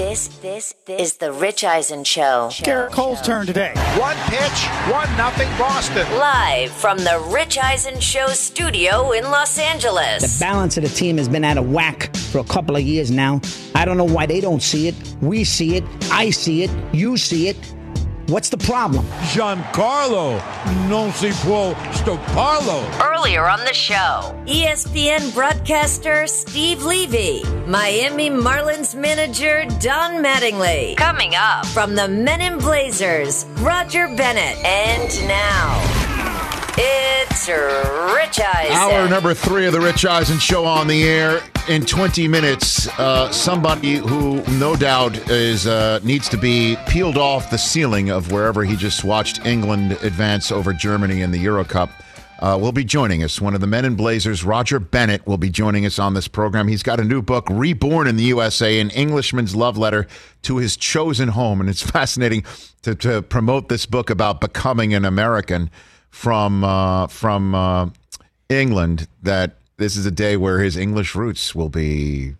This, this, this is the Rich Eisen Show. Gerrit Cole's turn today. One pitch, one nothing Boston. Live from the Rich Eisen Show studio in Los Angeles. The balance of the team has been out of whack for a couple of years now. I don't know why they don't see it. We see it. I see it. You see it. What's the problem? Giancarlo non si può stopparlo. Earlier on the show, ESPN broadcaster Steve Levy, Miami Marlins manager Don Mattingly. Coming up from the Men in Blazers, Roger Bennett. And now, it's Rich Eisen. Hour number three of the Rich Eisen Show on the air. In 20 minutes, uh, somebody who no doubt is uh, needs to be peeled off the ceiling of wherever he just watched England advance over Germany in the Euro Cup. Uh, will be joining us. One of the men in Blazers, Roger Bennett, will be joining us on this program. He's got a new book, Reborn in the USA, an Englishman's love letter to his chosen home. And it's fascinating to, to promote this book about becoming an American from uh, from uh, England. That this is a day where his English roots will be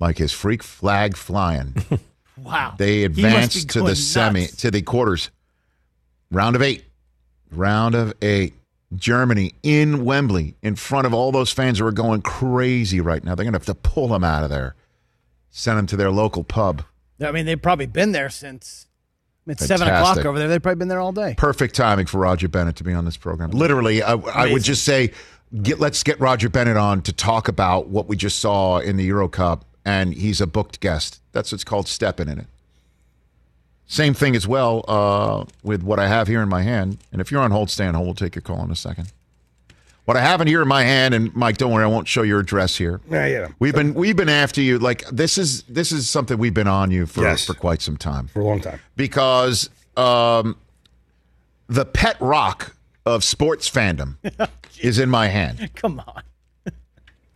like his freak flag flying. Wow. They He must advance be to going the semi to the quarters. Round of eight. Round of eight. Germany in Wembley in front of all those fans who are going crazy right now. They're going to have to pull them out of there, send them to their local pub. I mean, they've probably been there since it's seven o'clock over there. They've probably been there all day. Perfect timing for Roger Bennett to be on this program. Literally, I, I would just say, get, let's get Roger Bennett on to talk about what we just saw in the Euro Cup, and he's a booked guest. That's what's called stepping in it. Same thing as well uh, with what I have here in my hand. And if you're on hold, stay on hold. We'll take your call in a second. What I have in here in my hand, and Mike, don't worry, I won't show your address here. Yeah, yeah. We've been we've been after you. Like this is this is something we've been on you for Yes. for quite some time For a long time. because um, the pet rock of sports fandom is in my hand. Come on.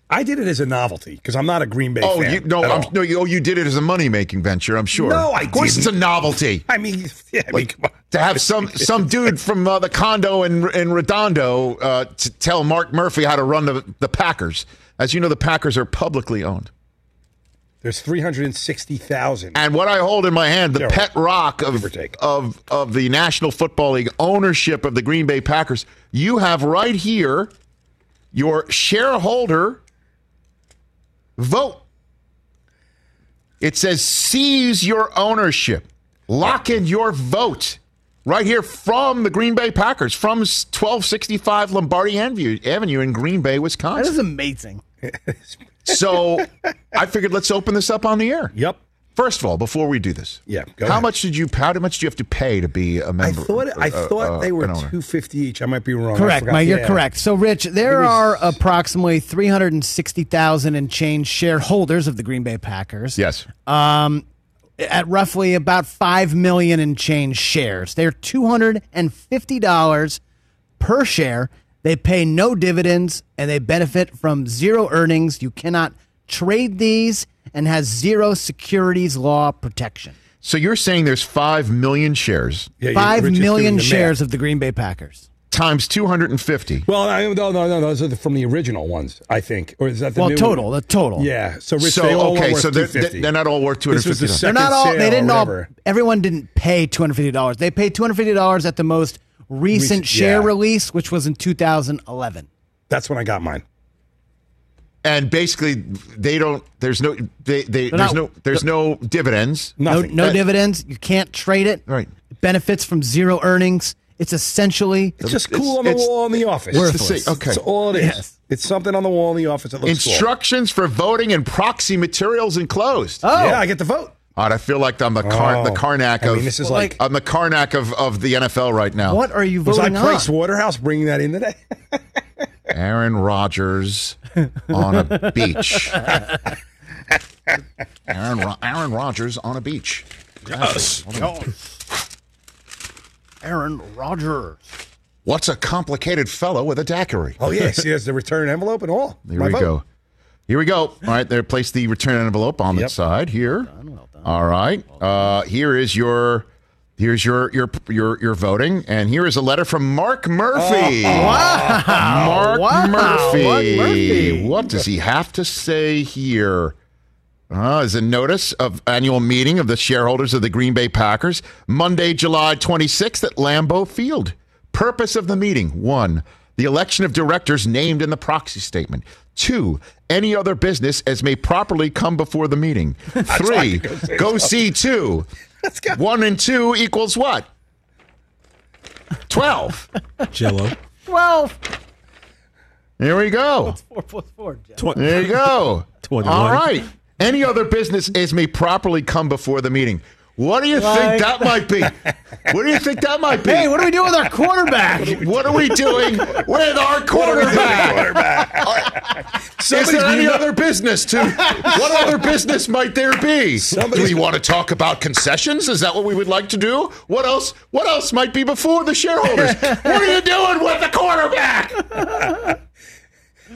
I did it as a novelty because I'm not a Green Bay Oh, fan. you no, I'm, no, you, oh, you did it as a money making venture. I'm sure. No, I Of course, it's a novelty. I mean, yeah, I mean, Like, come on. to have some some dude from uh, the condo in in Redondo uh, to tell Mark Murphy how to run the the Packers. As you know, the Packers are publicly owned. There's 360,000. And what I hold in my hand, the pet rock of, Give or take. of of the National Football League ownership of the Green Bay Packers. You have right here your shareholder vote. It says seize your ownership. Lock in your vote. Right here from the Green Bay Packers, from 1265 Lombardi Avenue Avenue in Green Bay, That Wisconsin. is amazing. So I figured let's open this up on the air. Yep. First of all, before we do this, Yeah, go how ahead. much did you? How much do you have to pay to be a member? I thought I uh, thought uh, they were 250 each. I might be wrong. Correct, forgot. Mike. You're Yeah. correct. So, Rich, there was- are approximately 360,000 and change shareholders of the Green Bay Packers. Yes, At roughly about 5 million and change shares. They're $250 per share. They pay no dividends and they benefit from zero earnings. You cannot trade these and has zero securities law protection. So you're saying there's five million shares Yeah, you- Five Rich is million doing the math. shares of the Green Bay Packers. times 250. Well, I, no, no, no. Those are the, from the original ones, I think. Or is that the Well, new total, the total. Yeah. So, Rich, so they all okay, were worth so they're, 250. they're not all worth This was the They're second not all. sale They or didn't all. Everyone didn't pay two hundred fifty dollars. They paid two hundred fifty dollars at the most recent Recent- share yeah. release, which was in two thousand eleven. That's when I got mine. And basically they don't. There's no. They, they there's not- no. There's no dividends. No, Nothing. no Uh, dividends. You can't trade it. Right. It benefits from zero earnings. It's essentially It's just It's- cool on the wall in the office. It's the Okay. That's all it is. Yes. It's something on the wall in the office that looks cool. Instructions for voting and proxy materials enclosed. Oh. Yeah, I get the vote. God, I feel like I'm the car, Oh. the Carnac I of. mean, this is Well, like, I'm the Carnac of, of the NFL right now. what are you voting was I voting on? Price Waterhouse bringing that in today? Aaron Rodgers on a beach. Aaron Ro- Aaron Rodgers on a beach. yes. Aaron Rodgers. What's a complicated fellow with a daiquiri? Oh yes, he has the return envelope and all. Here My we vote. go. Here we go. All right, there. Place the return envelope on the side here. All right. Uh, here is your. Here's your your your your voting, and here is a letter from Mark Murphy. Mark Wow, Mark Murphy. Murphy. What does he have to say here? Uh, is a notice of annual meeting of the shareholders of the Green Bay Packers, Monday, July 26th at Lambeau Field. Purpose of the meeting one, the election of directors named in the proxy statement. Two, any other business as may properly come before the meeting. Three, go see two. One and two equals what? 12. Jello. Twelve. Here we go. Four plus four. Jeff. Tw- There you go. 21. All right. Any other business as may properly come before the meeting. What do you Like- think that might be? What do you think that might be? Hey, what are we doing with our quarterback? What are we doing with our quarterback? Is there any other business to? What other business might there be? Do Somebody's- we want to talk about concessions? Is that what we would like to do? What else? What else might be before the shareholders? what are you doing with the quarterback?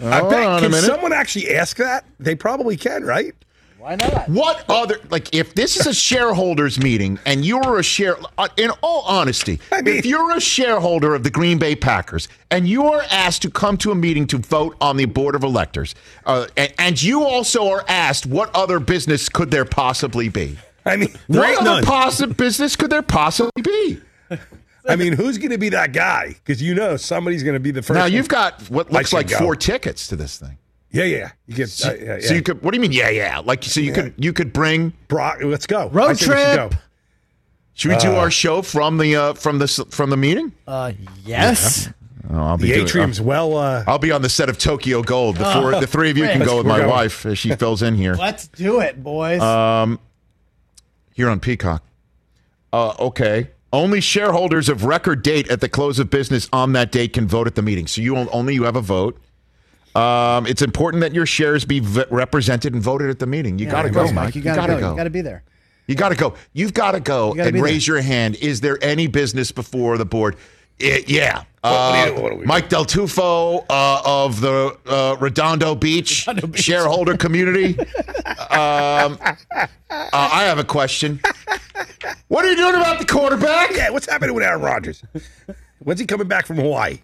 I bet. Can someone actually ask that? They probably can, right? Why not? What other like if this is a shareholders meeting and you're a share uh, in all honesty, I mean- if you're a shareholder of the Green Bay Packers and you are asked to come to a meeting to vote on the board of electors, uh, and, and you also are asked what other business could there possibly be? I mean, There what other none. possible business could there possibly be? I mean, who's going to be that guy? Because you know somebody's going to be the first. Now one. you've got what looks like go. four tickets to this thing. Yeah, yeah. You get uh, yeah, yeah. So you could. What do you mean? Yeah, yeah. Like so you could you could bring. Brock, let's go. Road I think we should trip. go. Should we do our show from the uh, from the from the meeting? Uh, yes. Oh, I'll be The doing- atrium's well. Uh, I'll be on the set of Tokyo Gold. The four, the three of you can go with my going. wife as she fills in here Let's do it, boys. Um, here on Peacock. Uh, okay. Only shareholders of record date at the close of business on that date can vote at the meeting. So you only you have a vote. Um, it's important that your shares be v- represented and voted at the meeting. You got to go, Mike. You gotta, go. go. You gotta be there. You got to go. You've got to go gotta and be raise your hand. Is there any business before the board? I- yeah. what Uh, do you- what do we Mike Del Tufo uh, of the uh, Redondo Beach shareholder community. um, uh, I have a question. What are you doing about the quarterback? yeah, what's happening with Aaron Rodgers? When's he coming back from Hawaii?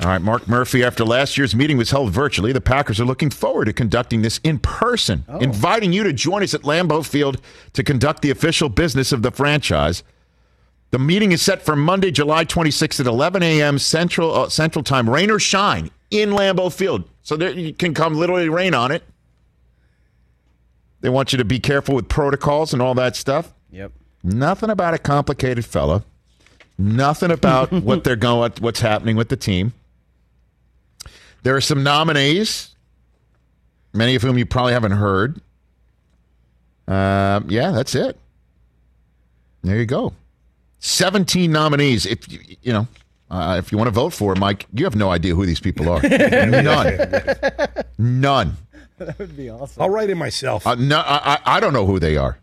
All right, Mark Murphy. After last year's meeting was held virtually, the Packers are looking forward to conducting this in person, inviting you to join us at Lambeau Field to conduct the official business of the franchise. The meeting is set for Monday, July 26th at 11 a.m. Central uh, Central Time, rain or shine, in Lambeau Field. So there you can come literally rain on it. They want you to be careful with protocols and all that stuff. Yep. Nothing about a complicated fella. Nothing about what they're going, what's happening with the team. There are some nominees, many of whom you probably haven't heard. Um, yeah, that's it. There you go. Seventeen nominees. If you, you know, uh, if you want to vote for Mike, you have no idea who these people are. None. None. That would be awesome. I'll write it myself. Uh, no, I, I I don't know who they are.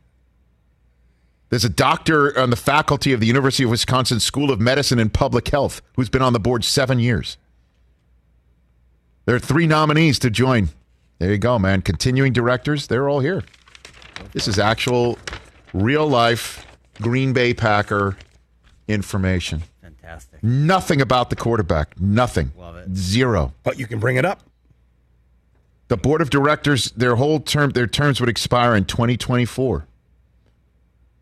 There's a doctor on the faculty of the University of Wisconsin School of Medicine and Public Health who's been on the board seven years. There are three nominees to join. There you go, man. Continuing directors, they're all here. This is actual, real life Green Bay Packer information. Fantastic. Nothing about the quarterback. Nothing. Love it. Zero. but you can bring it up. The board of directors, their whole term, their terms would expire in 2024,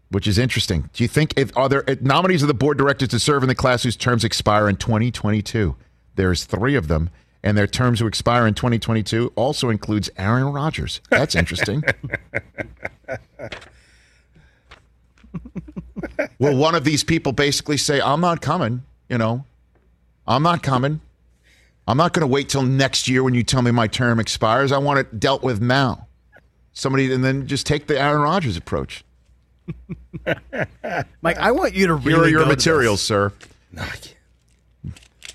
which is interesting. Do you think if are there nominees of the board of directors to serve in the class whose terms expire in 2022? There's three of them, and their terms who expire in 2022 also includes Aaron Rodgers. That's interesting. Will one of these people basically say, I'm not coming, you know? I'm not coming. I'm not going to wait till next year when you tell me my term expires. I want it dealt with now. Somebody, and then just take the Aaron Rodgers approach. Mike, I want you to really Here are your go materials, sir.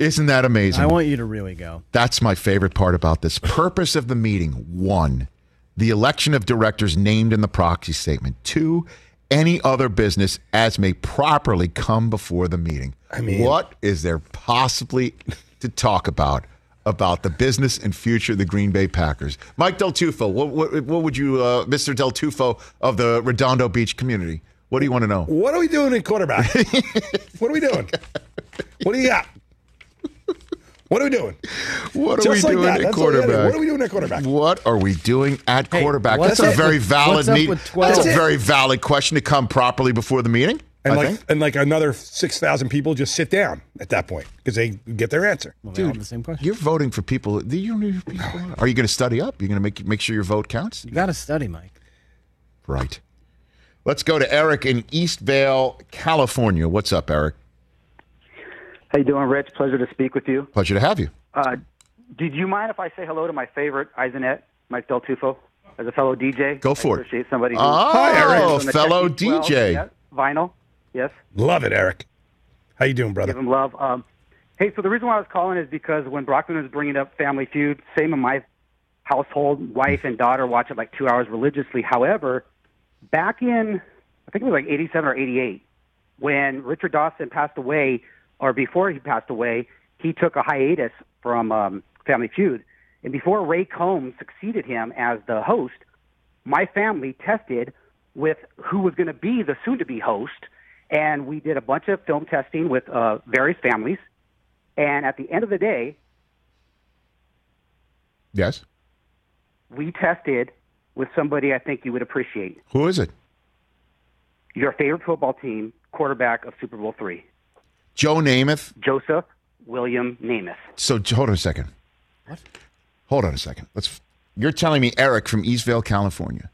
Isn't that amazing? I want you to really go. That's my favorite part about this. Purpose of the meeting one, the election of directors named in the proxy statement. Two, any other business as may properly come before the meeting. I mean- what is there possibly to talk about about the business and future of the Green Bay Packers? Mike Del Tufo, what, what, what would you, uh, Mr. Del Tufo of the Redondo Beach community, what do you want to know? What are we doing in quarterback? what are we doing? What do you got? What are we doing? What are Just we like doing that. at That's all you gotta do. quarterback? What are we doing at quarterback? What are we doing at Hey, quarterback? what's That's a up very with- valid what's up meet- with 12 That's a That's it. very valid question to come properly before the meeting. And I like think. and like another six thousand people just sit down at that point because they get their answer. Well, they the same question. You're voting for people. Do you know who people are? Are you going to study up? You're going to make make sure your vote counts. You got to study, Mike. Right. Let's go to Eric in Eastvale, California. What's up, Eric? How you doing, Rich? Pleasure to speak with you. Pleasure to have you. Uh, did you mind if I say hello to my favorite Eisenet, Mike Del Tufo, as a fellow DJ? Go for I it. appreciate somebody. Who, Oh, Hi, Eric. From fellow Technics 12, DJ. yeah, vinyl, yes. Love it, Eric. How you doing, brother? Give him love. Um, hey, so the reason why I was calling is because when Brockman was bringing up Family Feud, same in my household, wife and daughter watch it like two hours religiously. However, back in I think it was like '87 or '88, when Richard Dawson passed away, or before he passed away, he took a hiatus from um, Family Feud, and before Ray Combs succeeded him as the host, my family tested with who was going to be the soon-to-be host, and we did a bunch of film testing with uh, various families. And at the end of the day, Yes. we tested with somebody I think you would appreciate. Who is it? Your favorite football team, quarterback of Super Bowl three, Joe Namath. Joseph William Namath. So hold on a second. What? Hold on a second. Let's. You're telling me Eric from Eastvale, California,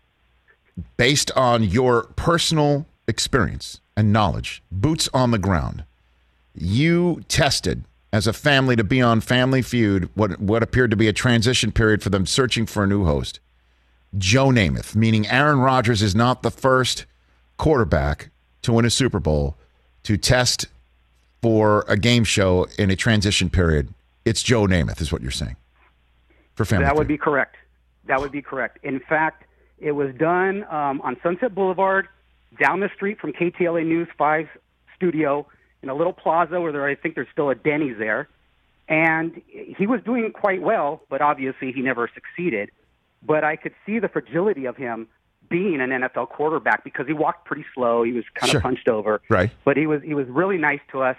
based on your personal experience and knowledge, boots on the ground, you tested as a family to be on Family Feud, what what appeared to be a transition period for them searching for a new host. Joe Namath, meaning Aaron Rodgers is not the first quarterback to win a Super Bowl to test for a game show in a transition period. It's Joe Namath, is what you're saying. For Family That would be correct. That would be correct. In fact, it was done um, on Sunset Boulevard, down the street from KTLA News 5 studio, in a little plaza where there, I think there's still a Denny's there. And he was doing quite well, but obviously he never succeeded. But I could see the fragility of him being an NFL quarterback because he walked pretty slow. He was kind Sure. of punched over. Right. But he was he was really nice to us,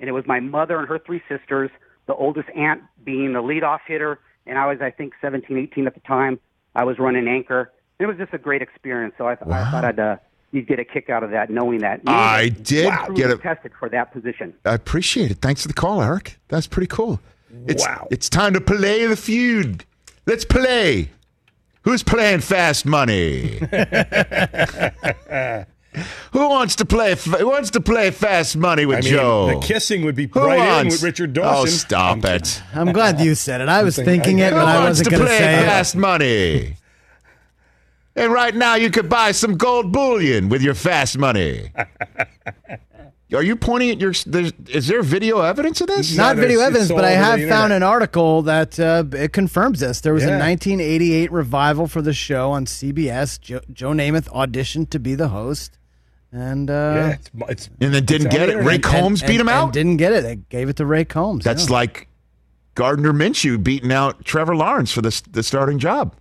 and it was my mother and her three sisters. The oldest aunt being the leadoff hitter, and I was I think 17, 18 at the time. I was running anchor. It was just a great experience. So I, th- I thought I'd uh, you'd get a kick out of that, knowing that. I did Wow. get a- tested for that position. I appreciate it. Thanks for the call, Eric. That's pretty cool. It's, Wow. It's time to play the feud. Let's play. Who's playing fast money? Who wants to play? Who wants to play fast money with I mean, Joe? the kissing would be Who right in with Richard Dawson. Oh, Dawson. stop it! I'm glad you said it. I was thinking- thinking it, but I wasn't going to play say it. fast money? And right now, you could buy some gold bullion with your fast money. Are you pointing at your? There's, is there video evidence of this? Not Yeah, video evidence, but I have found an article that uh, it confirms this. There was a 1988 revival for the show on CBS. Jo- Joe Namath auditioned to be the host, and uh, yeah, it's, it's and then didn't It's on get the it. internet. Ray Combs and- beat him and out. Didn't get it. They gave it to Ray Combs. That's yeah. like Gardner Minshew beating out Trevor Lawrence for the the starting job.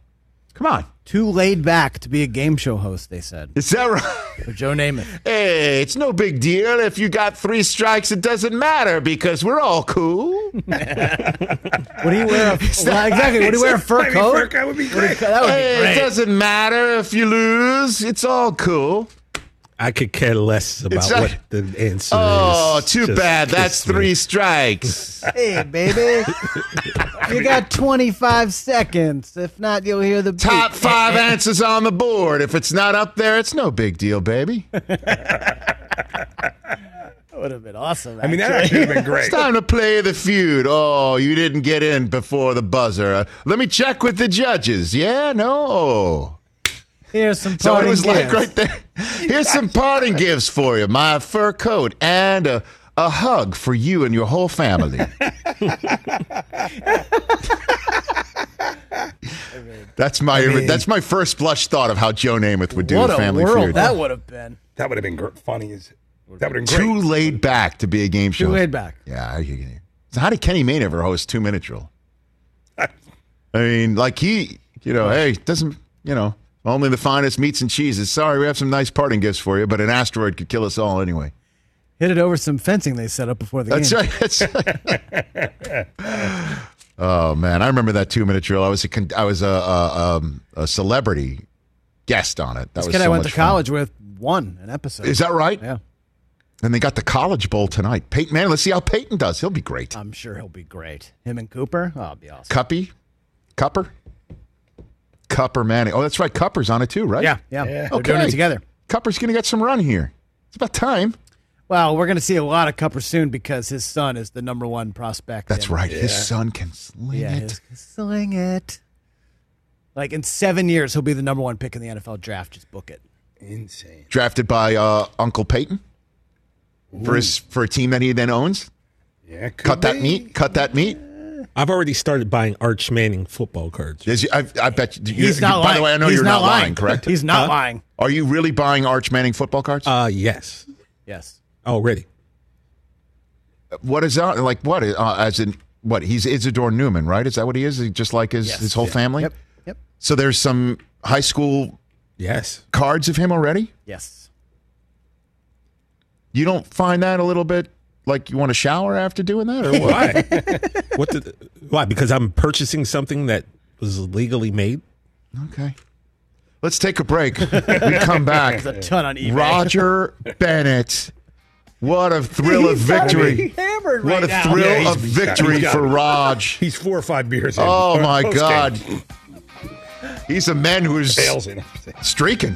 Come on, too laid back to be a game show host. They said is that right? for Joe Namath. Hey, it's no big deal if you got three strikes. It doesn't matter because we're all cool. what do you wear a well, exactly? Would he wear a fur Maybe coat? fur coat would be great. That would hey, be it doesn't matter if you lose. It's all cool. I could care less about not- what the answer is. Oh, is. too Just bad. That's kiss me. three strikes. Hey, baby. you got 25 seconds. If not, you'll hear the beat. Top five answers on the board. If it's not up there, it's no big deal, baby. That would have been awesome. I mean, that actually. actually would have been great. It's time to play the feud. Oh, you didn't get in before the buzzer. Uh, let me check with the judges. Yeah, no. Here's some So it parting was like right there. Here's some parting gifts for you: my fur coat and a, a hug for you and your whole family. that's my mean- that's my first blush thought of how Joe Namath would do What a a family world feud. that would have been. That would have been gr- funny. As that would have been Too laid back to be a game show. Too laid back. Yeah. I- you- So how did Kenny Mayne ever host two minute drill? I mean, like he, you know, hey, doesn't you know, only the finest meats and cheeses. Sorry, we have some nice parting gifts for you, but an asteroid could kill us all anyway. Hit it over some fencing they set up before the That's game. right. That's right. oh man, I remember that two minute drill. I was a con- I was a a, um, a celebrity guest on it. That This was kid so I went to fun. college with won an episode. Is that right? Yeah. And they got the College Bowl tonight. Peyton, man, let's see how Peyton does. He'll be great. I'm sure he'll be great. Him and Cooper. Oh, it'll be awesome. Cuppy, Cupper, Cupper Manning. Oh, that's right. Cupper's on it too, right? Yeah, yeah. They're Okay. doing it together. Cupper's going to get some run here. It's about time. Well, we're going to see a lot of Cooper soon because his son is the number one prospect. That's in- right. His son can sling Yeah, it. his- sling it. Like in seven years, he'll be the number one pick in the NFL draft. Just book it. Insane. Drafted by uh, Uncle Peyton for his for a team that he then owns. Yeah. could Cut that meat. Cut that meat. I've already started buying Arch Manning football cards. Is- I, I bet you. He's not by lying. the way, I know He's you're not not lying. lying. Correct. He's not Huh? lying. Are you really buying Arch Manning football cards? Uh, yes, Yes. Oh, already. what is that like? What uh, as in what? He's Isidore Newman, right? Is that what he is? He Just like his Yes. his whole Yeah. family. Yep. Yep. So there's some high school Yes. cards of him already. Yes. You don't find that a little bit like you want to shower after doing that, or what? Why? what? The, why? Because I'm purchasing something that was legally made. okay. Let's take a break. we come back. There's a ton on eBay. Roger Bennett. What a thrill of victory. Hammered What right a now. thrill Yeah, of victory for. Raj. He's four or five beers in. Oh my Post-game. God. He's a man who's Fails in. streaking.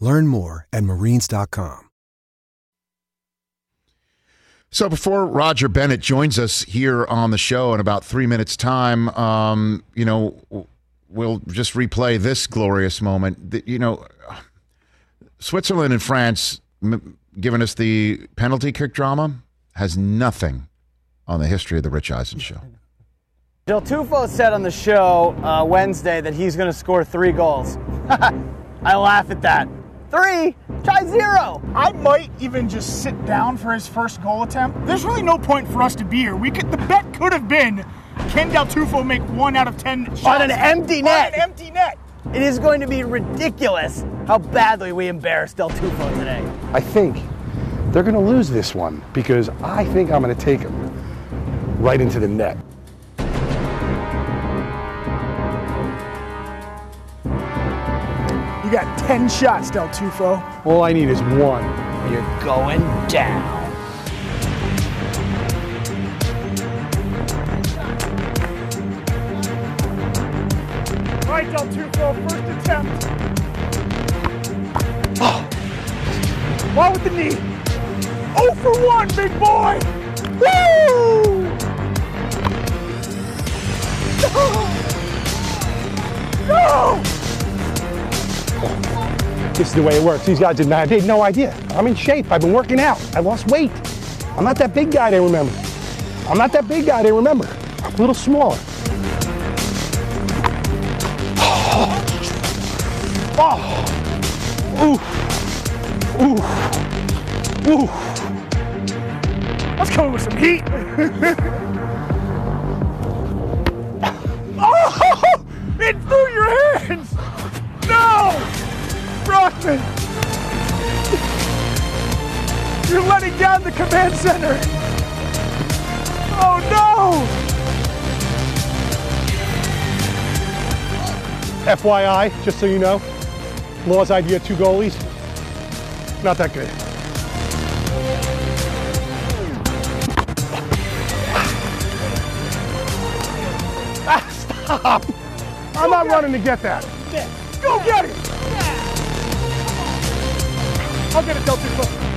Learn more at marines.com. So before Roger Bennett joins us here on the show in about three minutes' time, um, you know, we'll just replay this glorious moment. The- You know, Switzerland and France m- giving us the penalty kick drama has nothing on the history of the Rich Eisen show. Del Tufo said on the show uh, Wednesday that he's going to score three goals. I laugh at that. Three, try zero. I might even just sit down for his first goal attempt. There's really no point for us to be here. We could the bet could have been can Del Tufo make one out of ten shots On an empty net. On an empty net. It is going to be ridiculous how badly we embarrassed Del Tufo today. I think they're going to lose this one because I think I'm going to take them right into the net. You got ten shots, Del Tufo. All I need is one. You're going down. All right, Del Tufo, first attempt. Oh. Why with the knee? Oh for one, big boy! Woo! This is the way it works. These guys did not, they had no idea. I'm in shape. I've been working out. I lost weight. I'm not that big guy they remember. I'm not that big guy they remember. I'm a little smaller. Oh. Ooh. Ooh. Ooh. Let's go with some heat. oh! It through You're letting down the command center! Oh no! FYI, just so you know, Law's idea of two goalies, not that good. Ah, stop! I'm not running to get that. Go get it! I'll get it, Del Tufo.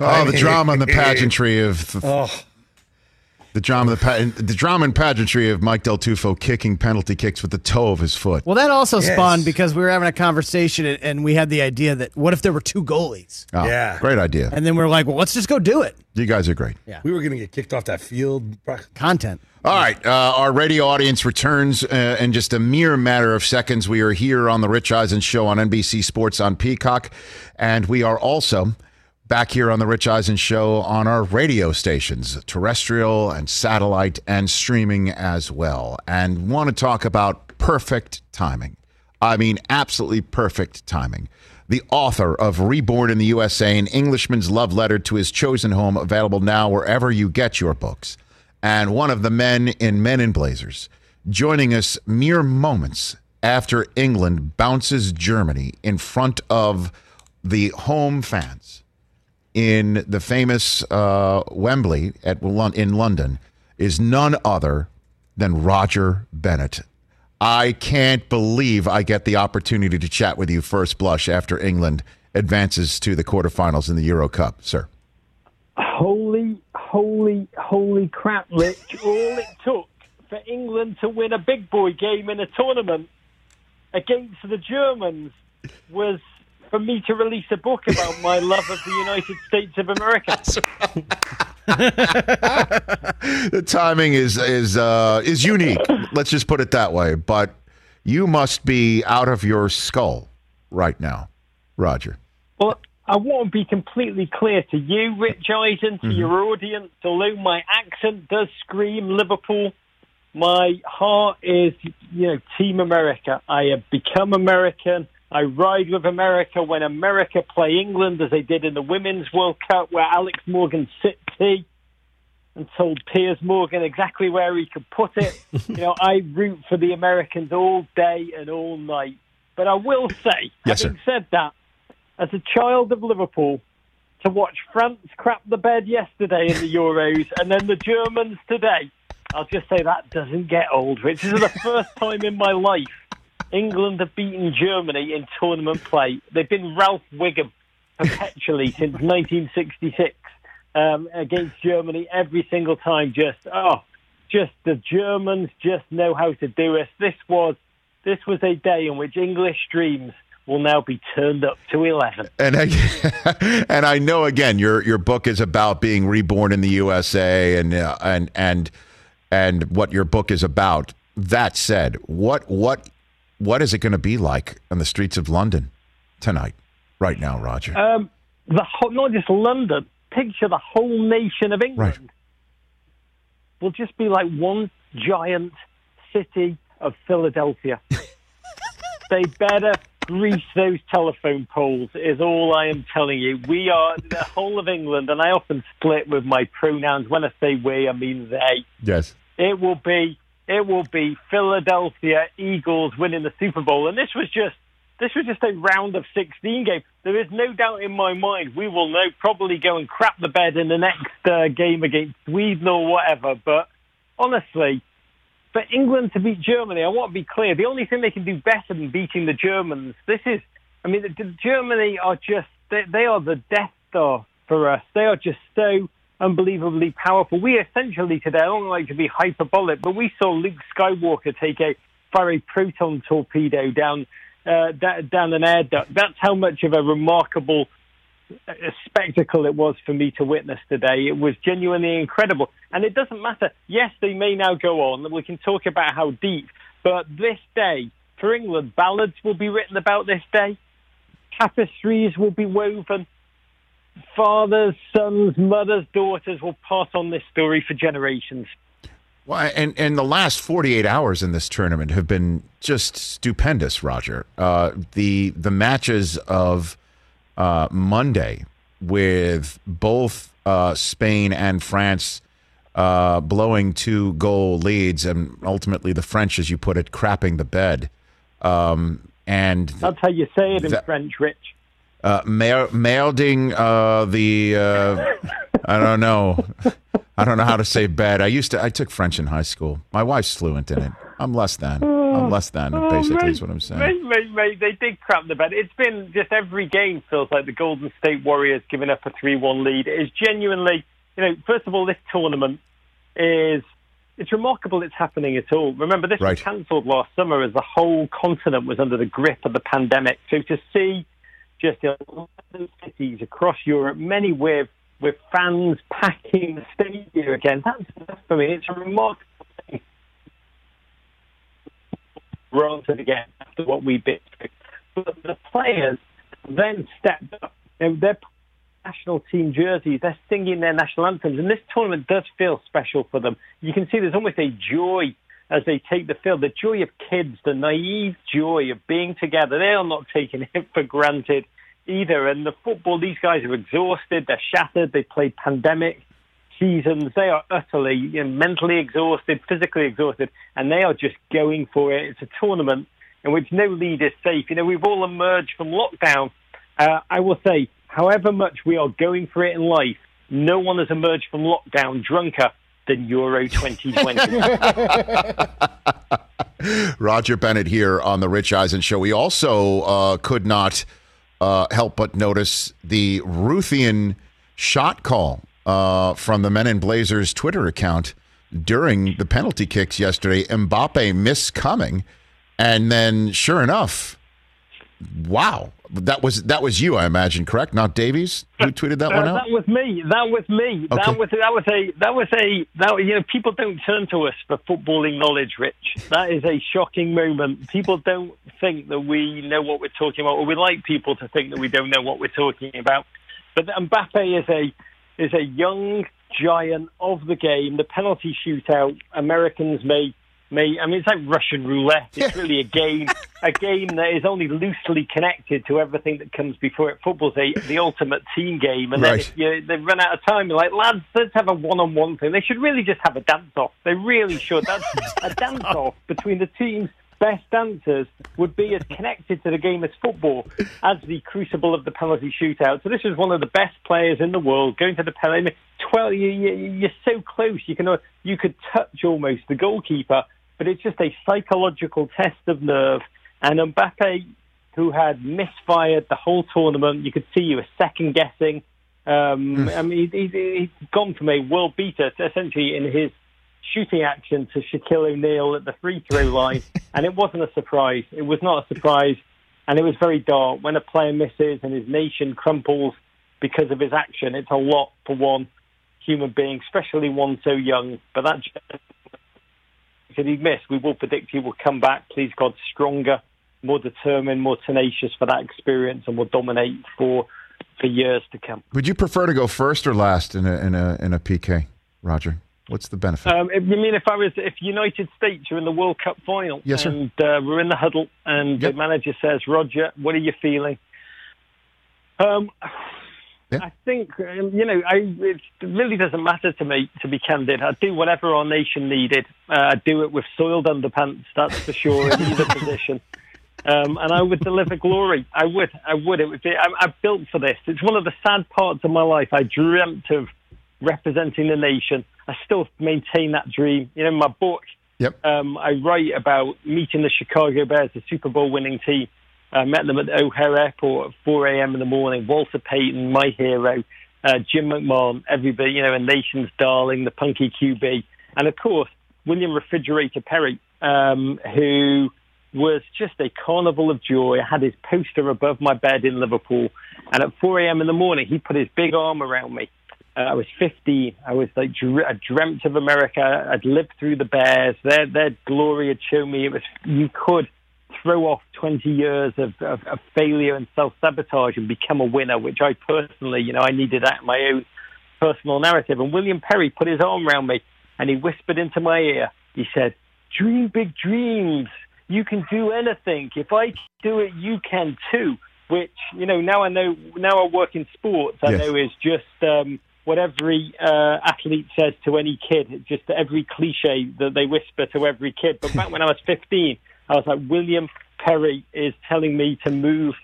Oh, the drama and the pageantry of oh. The drama, the, pa- the drama and pageantry of Mike Del Tufo kicking penalty kicks with the toe of his foot. Well, that also Yes. spawned because we were having a conversation and- and we had the idea that what if there were two goalies? Oh, great idea. And then we're like, well, let's just go do it. You guys are great. Yeah. We were going to get kicked off that field. Content. All right, uh, our radio audience returns uh, in just a mere matter of seconds. We are here on the Rich Eisen Show on NBC Sports on Peacock, and we are also back here on the Rich Eisen Show on our radio stations, terrestrial and satellite, and streaming as well. And want to talk about perfect timing. I mean, absolutely perfect timing. The author of Reborn in the USA, an Englishman's love letter to his chosen home, available now wherever you get your books and one of the men in Men in Blazers, joining us mere moments after England bounces Germany in front of the home fans in the famous uh, Wembley at in London, is none other than Roger Bennett. I can't believe I get the opportunity to chat with you first blush after England advances to the quarterfinals in the Euro Cup, sir. Holy, holy, holy crap, Rich. All it took for England to win a big boy game in a tournament against the Germans was for me to release a book about my love of the United States of America. the timing is is uh, is unique. Let's just put it that way. But you must be out of your skull right now, Roger. Well, I want to be completely clear to you, Rich Eisen, to your audience. Although my accent does scream Liverpool, my heart is, you know, Team America. I have become American. I ride with America when America play England, as they did in the Women's World Cup, where Alex Morgan sipped tea and told Piers Morgan exactly where he could put it. you know, I root for the Americans all day and all night. But I will say, Yes, having said that, as a child of Liverpool, to watch France crap the bed yesterday in the Euros and then the Germans today, I'll just say that doesn't get old, Rich. This is the first time in my life England have beaten Germany in tournament play. They've been Ralph Wiggum perpetually since 1966 um, against Germany every single time. Just oh, just the Germans just know how to do us. This was this was a day in which English dreams will now be turned up to 11. And I, and I know again your your book is about being reborn in the USA and uh, and and and what your book is about. That said, what what what is it going to be like on the streets of London tonight, right now, Roger? Um, the whole, not just London. Picture the whole nation of England will just be like one giant city of Philadelphia. they better grease those telephone poles. Is all I am telling you. We are the whole of England, and I often split with my pronouns. When I say we, I mean they. yes. It will be it will be Philadelphia Eagles winning the Super Bowl, and this was just this was just a round of 16 game. There is no doubt in my mind we will know probably go and crap the bed in the next uh, game against Sweden or whatever. But honestly, for England to beat Germany, I want to be clear. The only thing they can do better than beating the Germans, this is, I mean, Germany are just they, they are the Death Star for us. They are just so unbelievably powerful. We essentially today, I don't like to be hyperbolic, but we saw Luke Skywalker take a fire proton torpedo down uh, down an air duct. That's how much of a remarkable uh, spectacle it was for me to witness today. It was genuinely incredible. And it doesn't matter. Yes, they may now go on. We can talk about how deep. But this day, for England, ballads will be written about this day. Tapestries will be woven. Fathers, sons, mothers, daughters will pass on this story for generations. Well, and and the last 48 hours in this tournament have been just stupendous, Roger. Uh, the the matches of uh, Monday with both uh, Spain and France uh, blowing two goal leads, and ultimately the French, as you put it, crapping the bed. Um, and That's how you say it in That- French, Rich. Uh, mer- melding uh, the uh, I don't know. I don't know how to say bed. I used to. I took French in high school. My wife's fluent in it. I'm less than. I'm less than. Basically, is what I'm saying. Mate, mate, mate, they did crap the bed. It's been just every game feels like the Golden State Warriors giving up a 3 1 lead. It is genuinely, you know, first of all, this tournament is. It's remarkable it's happening at all. Remember, this Right. was cancelled last summer as the whole continent was under the grip of the pandemic. So to see just 11 cities across Europe, many with with fans packing the stadium again, that's enough for me. It's a remarkable thing. Granted again after what we've been through. But the players then stepped up. Know, their national team jerseys, they're singing their national anthems, and this tournament does feel special for them. You can see there's almost a joy as they take the field, the joy of kids, the naive joy of being together. They are not taking it for granted either. And the football, these guys are exhausted, they're shattered, they played pandemic seasons. They are utterly you know, mentally exhausted, physically exhausted, and they are just going for it. It's a tournament in which no lead is safe. You know, we've all emerged from lockdown. Uh, I will say, however much we are going for it in life, no one has emerged from lockdown drunker than Euro 2020. Roger Bennett here on the Rich Eisen Show. We also uh, could not uh, help but notice the Ruthian shot call uh, from the Men in Blazers Twitter account during the penalty kicks yesterday. Mbappe miscoming, and then sure enough, wow, that was that was you, I imagine, correct? Not Davies who tweeted that Uh, one out. That was me. That was me. Okay. That was that was a that was a that you know people don't turn to us for footballing knowledge, Rich. That is a shocking moment. People don't think that we know what we're talking about, or we like people to think that we don't know what we're talking about. But Mbappe is a is a young giant of the game. The penalty shootout, Americans may may I mean it's like Russian roulette. It's really a game a game that is only loosely connected to everything that comes before it. Football's a, the ultimate team game, and then Right. if you, they run out of time, you're like, lads, let's have a one-on-one thing. They should really just have a dance-off. They really should. That's a dance-off between the team's best dancers would be as connected to the game as football as the crucible of the penalty shootout. So this is one of the best players in the world going to the penalty. Twelve, you, you, you're so close. You can you could touch almost the goalkeeper, but it's just a psychological test of nerve. And Mbappe, who had misfired the whole tournament, you could see you were second guessing. Um, I mean, he, he, he's gone from a world beater to essentially in his shooting action to Shaquille O'Neal at the free throw line, and it wasn't a surprise. It was not a surprise, and it was very dark. When a player misses and his nation crumples because of his action, it's a lot for one human being, especially one so young. But that did he miss? We will predict he will come back, please God, stronger more determined, more tenacious for that experience, and will dominate for for years to come. Would you prefer to go first or last in a in a in a PK, Roger? What's the benefit? Um, mean if I was if United States are in the World Cup final Yes, sir. and uh, we're in the huddle and the manager says, "Roger, what are you feeling?" Um, I think um, you know. I it really doesn't matter to me, to be candid. I'd do whatever our nation needed. Uh, I do it with soiled underpants, that's for sure, in either position. Um, and I would deliver glory. I would. I would. It would be. I'm, I'm built for this. It's one of the sad parts of my life. I dreamt of representing the nation. I still maintain that dream. You know, in my book, Yep. um, I write about meeting the Chicago Bears, the Super Bowl winning team. I met them at the O'Hare Airport at 4 a.m. in the morning. Walter Payton, my hero, uh, Jim McMahon, everybody, you know, a nation's darling, the punky QB. And of course, William Refrigerator Perry, um, who was just a carnival of joy. I had his poster above my bed in Liverpool. And at 4 a.m. in the morning, he put his big arm around me. Uh, I was 15. I was like, I dreamt of America. I'd lived through the Bears. Their, their glory had shown me it was, you could throw off 20 years of, of, of failure and self-sabotage and become a winner, which I personally, you know, I needed that in my own personal narrative. And William Perry put his arm around me and he whispered into my ear, he said, dream big dreams. You can do anything. If I do it, you can too. Which, you know, now I know, now I work in sports, I Yes. know is just um, what every uh, athlete says to any kid. Just every cliche that they whisper to every kid. But back when I was 15, I was like, William Perry is telling me to move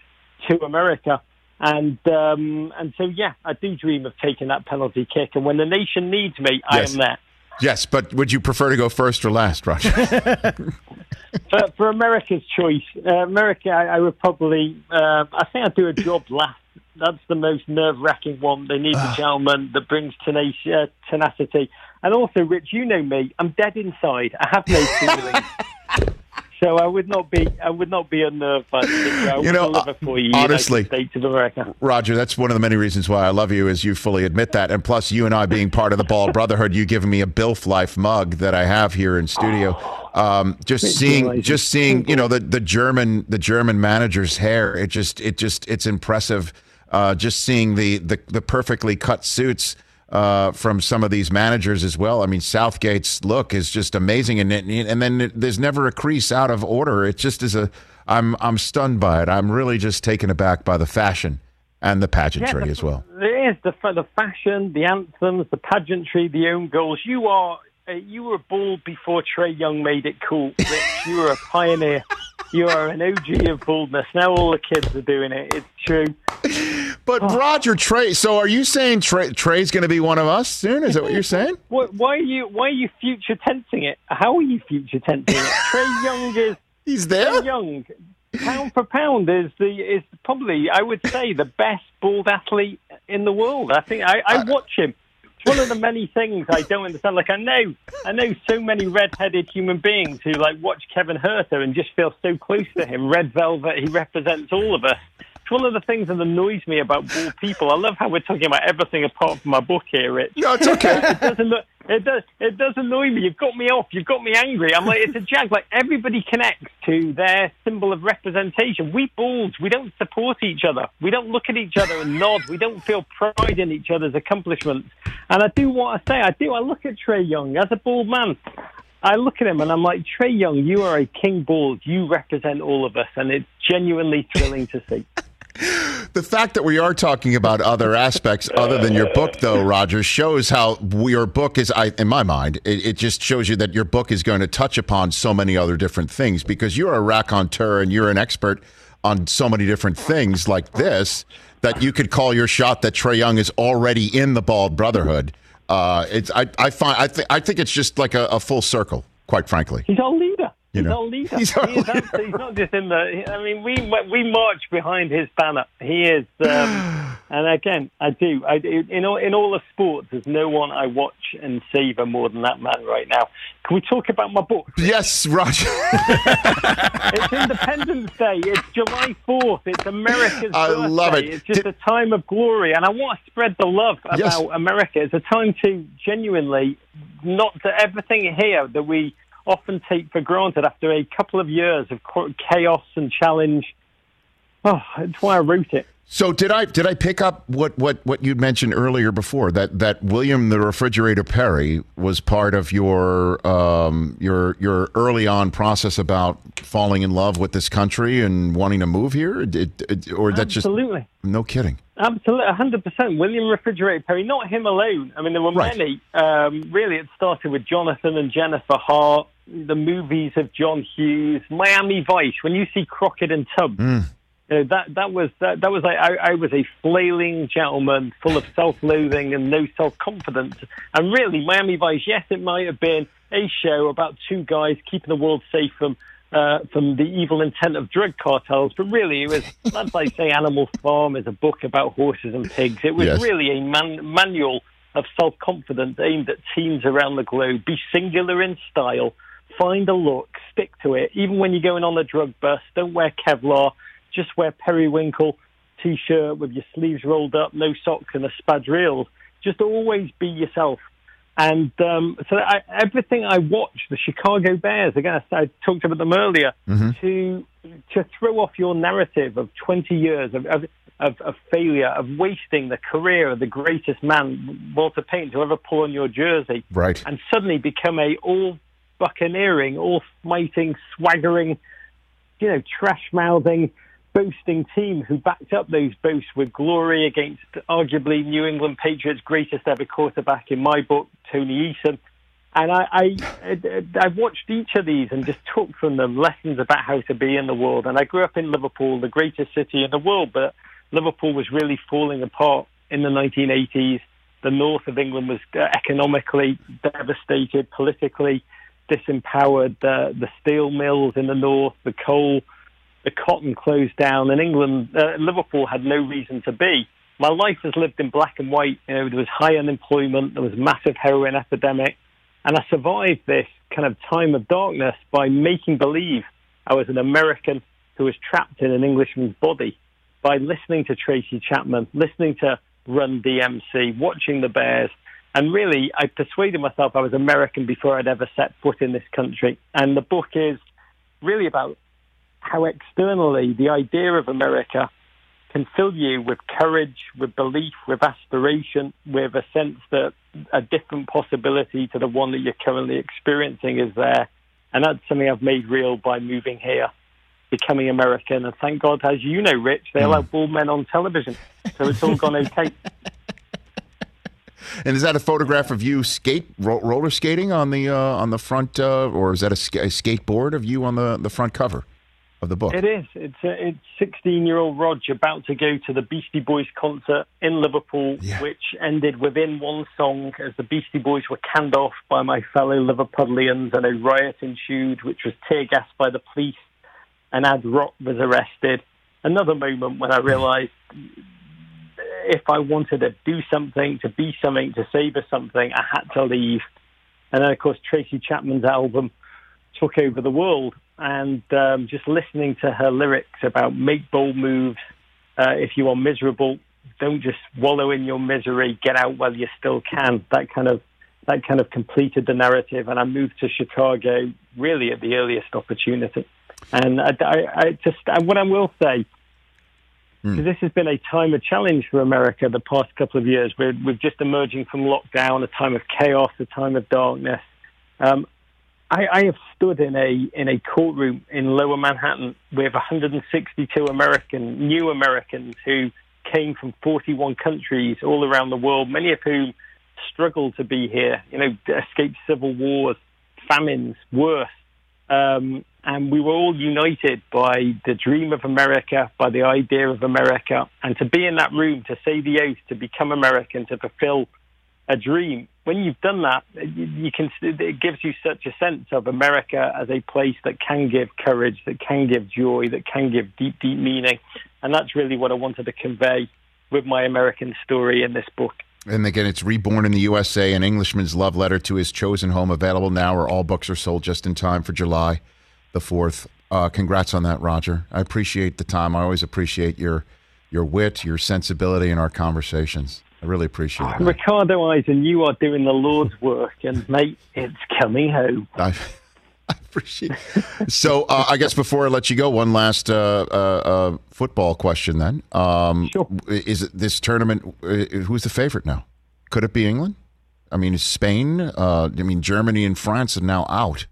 to America. And um, and so yeah, I do dream of taking that penalty kick. And when the nation needs me, I am there. Yes, but would you prefer to go first or last, Roger? for, for America's choice, uh, America, I, I would probably, uh, I think I'd do a job last. That's the most nerve wracking one. They need a gentleman that brings tenaci- uh, tenacity. And also, Rich, you know me. I'm dead inside. I have no feelings. So I would not be. I would not be unnerved by the would You know, you, honestly- States of America. Roger, that's one of the many reasons why I love you, is you fully admit that. And plus, you and I being part of the Ball Brotherhood, you giving me a Bilf Life mug that I have here in studio. Um, just seeing, just seeing, you know, the, the German, the German manager's hair. It just, it just, it's impressive. Uh, just seeing the, the, the perfectly cut suits uh, from some of these managers as well. I mean, Southgate's look is just amazing, and and then there's never a crease out of order. It just is a. I'm I'm stunned by it. I'm really just taken aback by the fashion and the pageantry the- as well. There is the the fashion, the anthems, the pageantry, the own goals. You are uh, you were bald before Trae Young made it cool. Rich. you were a pioneer. You are an OG of baldness. Now all the kids are doing it. It's true. But oh. Roger Trae, so are you saying Trae, Trae's going to be one of us soon? Is that what you're saying? Why, why are you why are you future tensing it? How are you future tensing it? Trae Young is he's there. Trae Young, pound for pound, is the is probably I would say the best bald athlete in the world. I think I, I uh, watch him. It's one of the many things I don't understand. Like I know I know so many red-headed human beings who like watch Kevin Herter and just feel so close to him. Red Velvet, he represents all of us. It's one of the things that annoys me about bald people. I love how we're talking about everything apart from my book here, Rich. No, it's okay. it doesn't look. It does. It does annoy me. You've got me off. You've got me angry. I'm like, it's a jag. Like everybody connects to their symbol of representation. We balds. We don't support each other. We don't look at each other and nod. We don't feel pride in each other's accomplishments. And I do what I say. I do. I look at Trae Young as a bald man. I look at him and I'm like, Trae Young, you are a king bald. You represent all of us, and it's genuinely thrilling to see. The fact that we are talking about other aspects other than your book, though, Roger, shows how your book is, I, in my mind, it, it just shows you that your book is going to touch upon so many other different things because you're a raconteur and you're an expert on so many different things like this that you could call your shot that Trae Young is already in the Bald Brotherhood. Uh, it's I, I find I think I think it's just like a, a full circle, quite frankly. He's our leader. You he's know. our leader. He's our he is abso- he's not just in the. I mean, we we march behind his banner. He is, um, and again, I do. I do. In all in all of sports, there's no one I watch and savor more than that man right now. Can we talk about my book? Yes, Roger. it's Independence Day. It's July 4th. It's America's I birthday. love it. It's just a time of glory. And I want to spread the love about Yes. America. It's a time to genuinely not to everything here that we often take for granted after a couple of years of chaos and challenge. Oh, that's why I wrote it. So did I did I pick up what what what you'd mentioned earlier before that that William the Refrigerator Perry was part of your um, your your early on process about falling in love with this country and wanting to move here, It- it- or that just Absolutely. no kidding. Absolutely, hundred percent. William Refrigerator Perry, not him alone. I mean, there were Right. many. Um, really, it started with Jonathan and Jennifer Hart, the movies of John Hughes, Miami Vice. When you see Crockett and Tubbs, Mm. you know, that that was that, that was like I, I was a flailing gentleman, full of self-loathing and no self-confidence. And really, Miami Vice, yes, it might have been a show about two guys keeping the world safe from uh, from the evil intent of drug cartels, but really, it was that's like say Animal Farm is a book about horses and pigs. It was Yes. really a man, manual of self-confidence aimed at teens around the globe. Be singular in style. Find a look, stick to it. Even when you're going on a drug bust, don't wear Kevlar. Just wear periwinkle t-shirt with your sleeves rolled up, no socks and a spadrille. Just always be yourself. And um, so I, everything I watch, the Chicago Bears, again, I, I talked about them earlier, to to throw off your narrative of 20 years of, of, of, of failure, of wasting the career of the greatest man, Walter Payton, to ever pull on your jersey, Right. and suddenly become a all buccaneering, all smiting, swaggering, you know, trash mouthing, boasting team who backed up those boasts with glory against arguably New England Patriots' greatest ever quarterback in my book, Tony Eason. And I, I, I, watched each of these and just took from them lessons about how to be in the world. And I grew up in Liverpool, the greatest city in the world, but Liverpool was really falling apart in the 1980s. The north of England was uh, economically devastated, politically disempowered. The, the steel mills in the north, the coal, the cotton closed down, and England, uh, Liverpool had no reason to be. My life has lived in black and white. You know, there was high unemployment, there was massive heroin epidemic, and I survived this kind of time of darkness by making believe I was an American who was trapped in an Englishman's body by listening to Tracy Chapman, listening to Run DMC, watching the Bears, and really I persuaded myself I was American before I'd ever set foot in this country. And the book is really about how externally the idea of America can fill you with courage, with belief, with aspiration, with a sense that a different possibility to the one that you're currently experiencing is there. And that's something I've made real by moving here, becoming American. And thank God, as you know, Rich, they allow mm. bald men on television. So it's all gone okay. And is that a photograph of you skate ro- roller skating on the uh, on the front, uh, or is that a, ska- a skateboard of you on the, the front cover of the book? It is. It's uh, it's 16 year old Rog about to go to the Beastie Boys concert in Liverpool, which ended within one song as the Beastie Boys were canned off by my fellow Liverpudlians and a riot ensued, which was tear gassed by the police, and Ad Rock was arrested. Another moment when I realised if I wanted to do something, to be something, to savor something, I had to leave. And then, of course, Tracy Chapman's album took over the world. And um, just listening to her lyrics about make bold moves. Uh, if you are miserable, don't just wallow in your misery. Get out while you still can. That kind of that kind of completed the narrative. And I moved to Chicago really at the earliest opportunity. And I, I, I just and what I will say So this has been a time of challenge for America the past couple of years. We're, we're just emerging from lockdown, a time of chaos, a time of darkness. Um, I, I have stood in a in a courtroom in Lower Manhattan with 162 American new Americans who came from 41 countries all around the world, many of whom struggled to be here. You know, escaped civil wars, famines, worse. Um, and we were all united by the dream of America, by the idea of America, and to be in that room, to say the oath, to become American, to fulfill a dream. When you've done that, you, can. It gives you such a sense of America as a place that can give courage, that can give joy, that can give deep, deep meaning, and that's really what I wanted to convey with my American story in this book. And again, it's Reborn in the USA, an Englishman's love letter to his chosen home, available now where all books are sold just in time for July the 4th. Uh, congrats on that, Roger. I appreciate the time. I always appreciate your your wit, your sensibility in our conversations. I really appreciate it. Ricardo Eisen, you are doing the Lord's work, and mate, it's coming home. I, appreciate. it. So uh, I guess before I let you go, one last uh, uh, uh, football question. Then, um, sure. Is this tournament? uh, Who's the favorite now? Could it be England? I mean, is Spain? Uh, I mean, Germany and France are now out.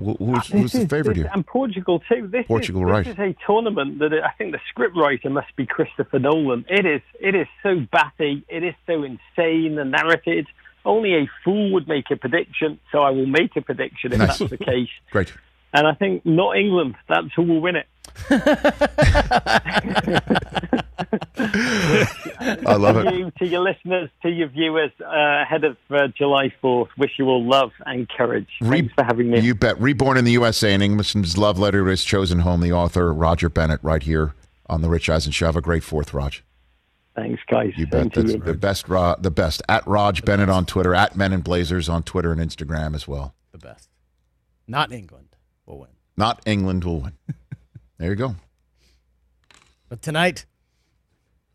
Wh- Who's, who's the favorite here? And Portugal too. This Portugal, is, this right. is a tournament that I think the scriptwriter must be Christopher Nolan. It is. It is so batty. It is so insane and narrated. Only a fool would make a prediction, so I will make a prediction if Nice. that's the case. Great. And I think not England. That's who will win it. I love to it. You, to your listeners, to your viewers, uh, ahead of uh, July 4th, wish you all love and courage. Thanks for having me. You bet. Reborn in the USA, an Englishman's love letter to his chosen home. The author Roger Bennett, right here on the Rich Eisen Show. Have a great Fourth, Rog. Thanks, guys. You Same bet. That's you. the best. Ro- the best at Rog Bennett on Twitter, at Men in Blazers on Twitter and Instagram as well. The best. Not England will win. Not England will win. there you go. But tonight,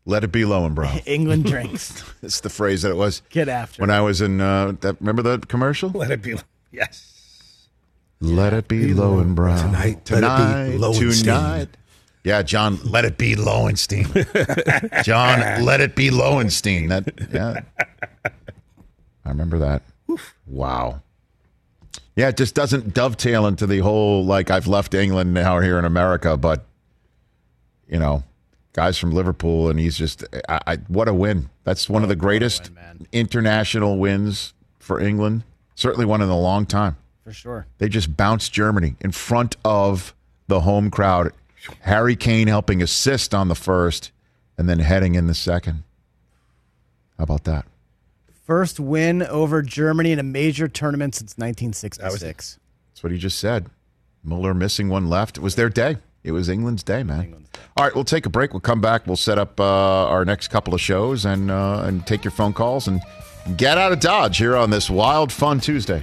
Let it be low and brown. England drinks. It's the phrase that it was. Get after when I was in. Uh, that remember the commercial? Let it be. Yes. Let it be low and brown Tonight, let it be Tonight, Lowenstein. tonight. Yeah, John. Let it be Lowenstein. John, let it be Lowenstein. That. Yeah. I remember that. Wow. Yeah, it just doesn't dovetail into the whole like I've left England now here in America, but you know, guys from Liverpool, and he's just I, I what a win. That's one of the greatest international wins for England. Certainly one in a long time. For sure. They just bounced Germany in front of the home crowd. Harry Kane helping assist on the first, and then heading in the second. How about that? First win over Germany in a major tournament since 1966. That's what he just said. Muller missing one left. It was their day. It was England's day, man. All right, we'll take a break. We'll come back. We'll set up uh, our next couple of shows and uh, and take your phone calls and get out of Dodge here on this wild, fun Tuesday.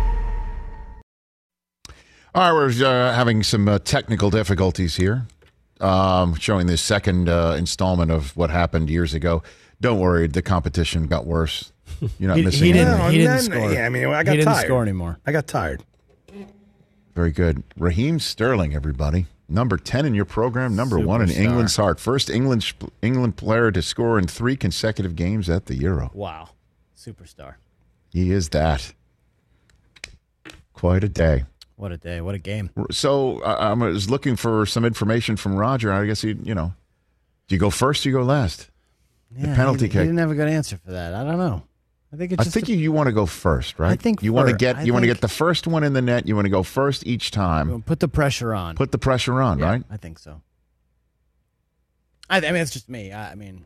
All right, we're uh, having some uh, technical difficulties here, um, showing the second uh, installment of what happened years ago. Don't worry, the competition got worse. You're not He- missing. he didn't- anything. he didn't score. Yeah, I mean, I got He didn't tired. score anymore. I got tired. Very good. Raheem Sterling, everybody. Number 10 in your program, number one in England's heart. First England, England player to score in three consecutive games at the Euro. Wow. Superstar. He is that. Quite a day. What a day. What a game. So I I was looking for some information from Roger. I guess he, you know, do you go first? Or you go last? the penalty he, kick. He didn't have a good answer for that. I don't know. I think it's I think a- you, you want to go first, right? I think you want to get I you want to get the first one in the net. You want to go first each time. put the pressure on. Put the pressure on, Yeah, right? I think so. I, I mean, it's just me. I, I mean,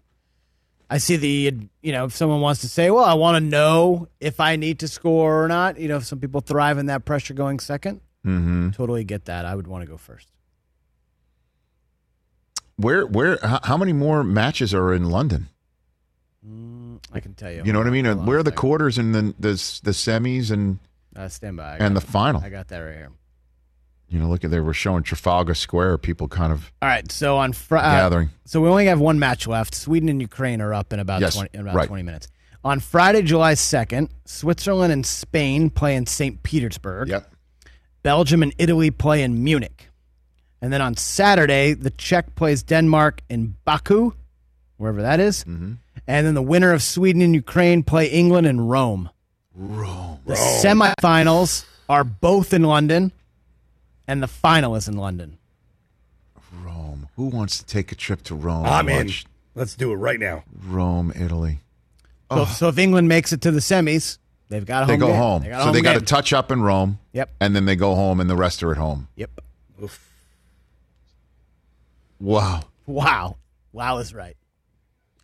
I see the, you know, if someone wants to say, well, I want to know if I need to score or not, you know, if some people thrive in that pressure going second, Mm-hmm. totally get that. I would want to go first. Where where how, many more matches are in London? I can tell you. You know what I mean? Where are the second. quarters and the the, the semis and Uh, stand by. And the final? I got that right here. You know, look at they were showing Trafalgar Square. People kind of All right, so on Friday, Gathering. so we only have one match left. Sweden and Ukraine are up in about Yes, 20, in about right. 20 minutes. On Friday, July 2nd, Switzerland and Spain play in St. Petersburg. Yep. Belgium and Italy play in Munich. And then on Saturday, the Czech plays Denmark in Baku, wherever that is. Mm-hmm. And then the winner of Sweden and Ukraine play England in Rome. Rome. The semifinals are both in London, and the final is in London. Rome. Who wants to take a trip to Rome? I'm in. Let's do it right now. Rome, Italy. So, Oh. so if England makes it to the semis, they've got a They go game. home. They got a so home they got to game. touch up in Rome. Yep. And then they go home, and the rest are at home. Yep. Oof. Wow. Wow. Wow is right.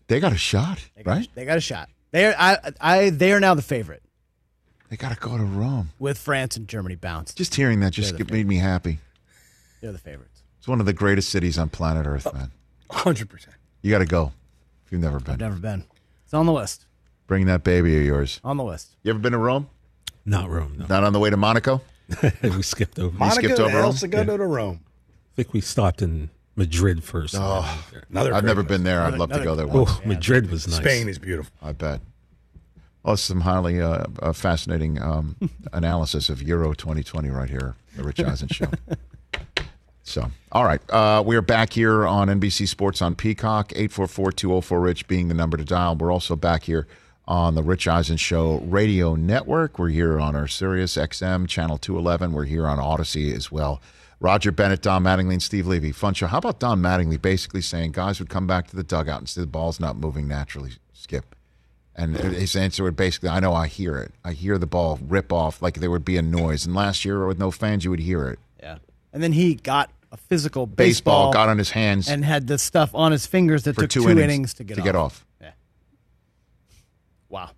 They got a shot, They got, right? They got a shot. They are, I, I, they are now the favorite They got to go to Rome. with France and Germany bounced. Just hearing that just They're the made me happy. They're the favorites. It's one of the greatest cities on planet Earth, oh, man. 100%. You got to go if you've never been. I've never been. It's on the list. Bring that baby of yours. On the list. You ever been to Rome? Not Rome. No. Not on the way to Monaco? we skipped over. You skipped over El Rome? Segundo to Rome. I think we stopped in Madrid first. Oh, Another I've great never been there. I'd Another- love to go there another- once. Oh, Madrid was nice. Spain is beautiful. I bet. Well, some highly uh, uh, fascinating um, analysis of Euro 2020 right here, the Rich Eisen Show. So, all right. Uh, we are back here on NBC Sports on Peacock, 844-204-RICH being the number to dial. We're also back here on the Rich Eisen Show radio network. We're here on our Sirius XM, channel 211. We're here on Audacy as well. Roger Bennett, Don Mattingly, and Steve Levy. Fun show. How about Don Mattingly basically saying guys would come back to the dugout and see the ball's not moving naturally, Skip? And his answer would basically, I know I hear it. I hear the ball rip off like there would be a noise. And last year with no fans, you would hear it. Yeah. And then he got a physical Baseball, baseball, got on his hands and had the stuff on his fingers that took two, two, innings, innings, to get off. off. Yeah. Wow.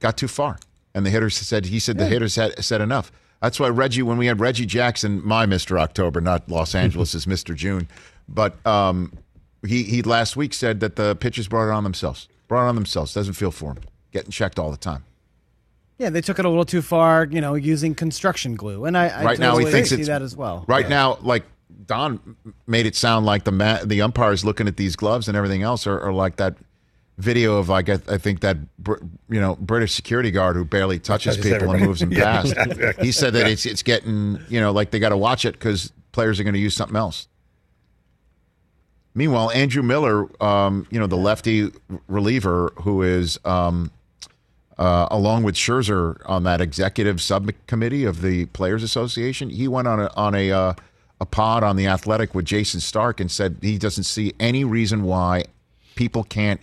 Got too far. And the hitters said, he said the hitters had said enough. That's why Reggie, when we had Reggie Jackson, my Mr. October, not Los Angeles, Mr. June, but um, he, he last week said that the pitchers brought it on themselves. Brought it on themselves. Doesn't feel for him. Getting checked all the time. Yeah, they took it a little too far, you know, using construction glue. And I, I right now he thinks see it's that as well. Right now, like Don made it sound like the ma- the umpires looking at these gloves and everything else are, are like that video of like I, I think that you know British security guard who barely touches Touches people and moves them Yeah, past. exactly. He said that it's it's getting you know like they got to watch it because players are going to use something else. Meanwhile, Andrew Miller, um, you know the lefty reliever who is. Um, uh, along with Scherzer on that executive subcommittee of the Players Association. He went on a on a uh, a pod on the Athletic with Jayson Stark and said he doesn't see any reason why people can't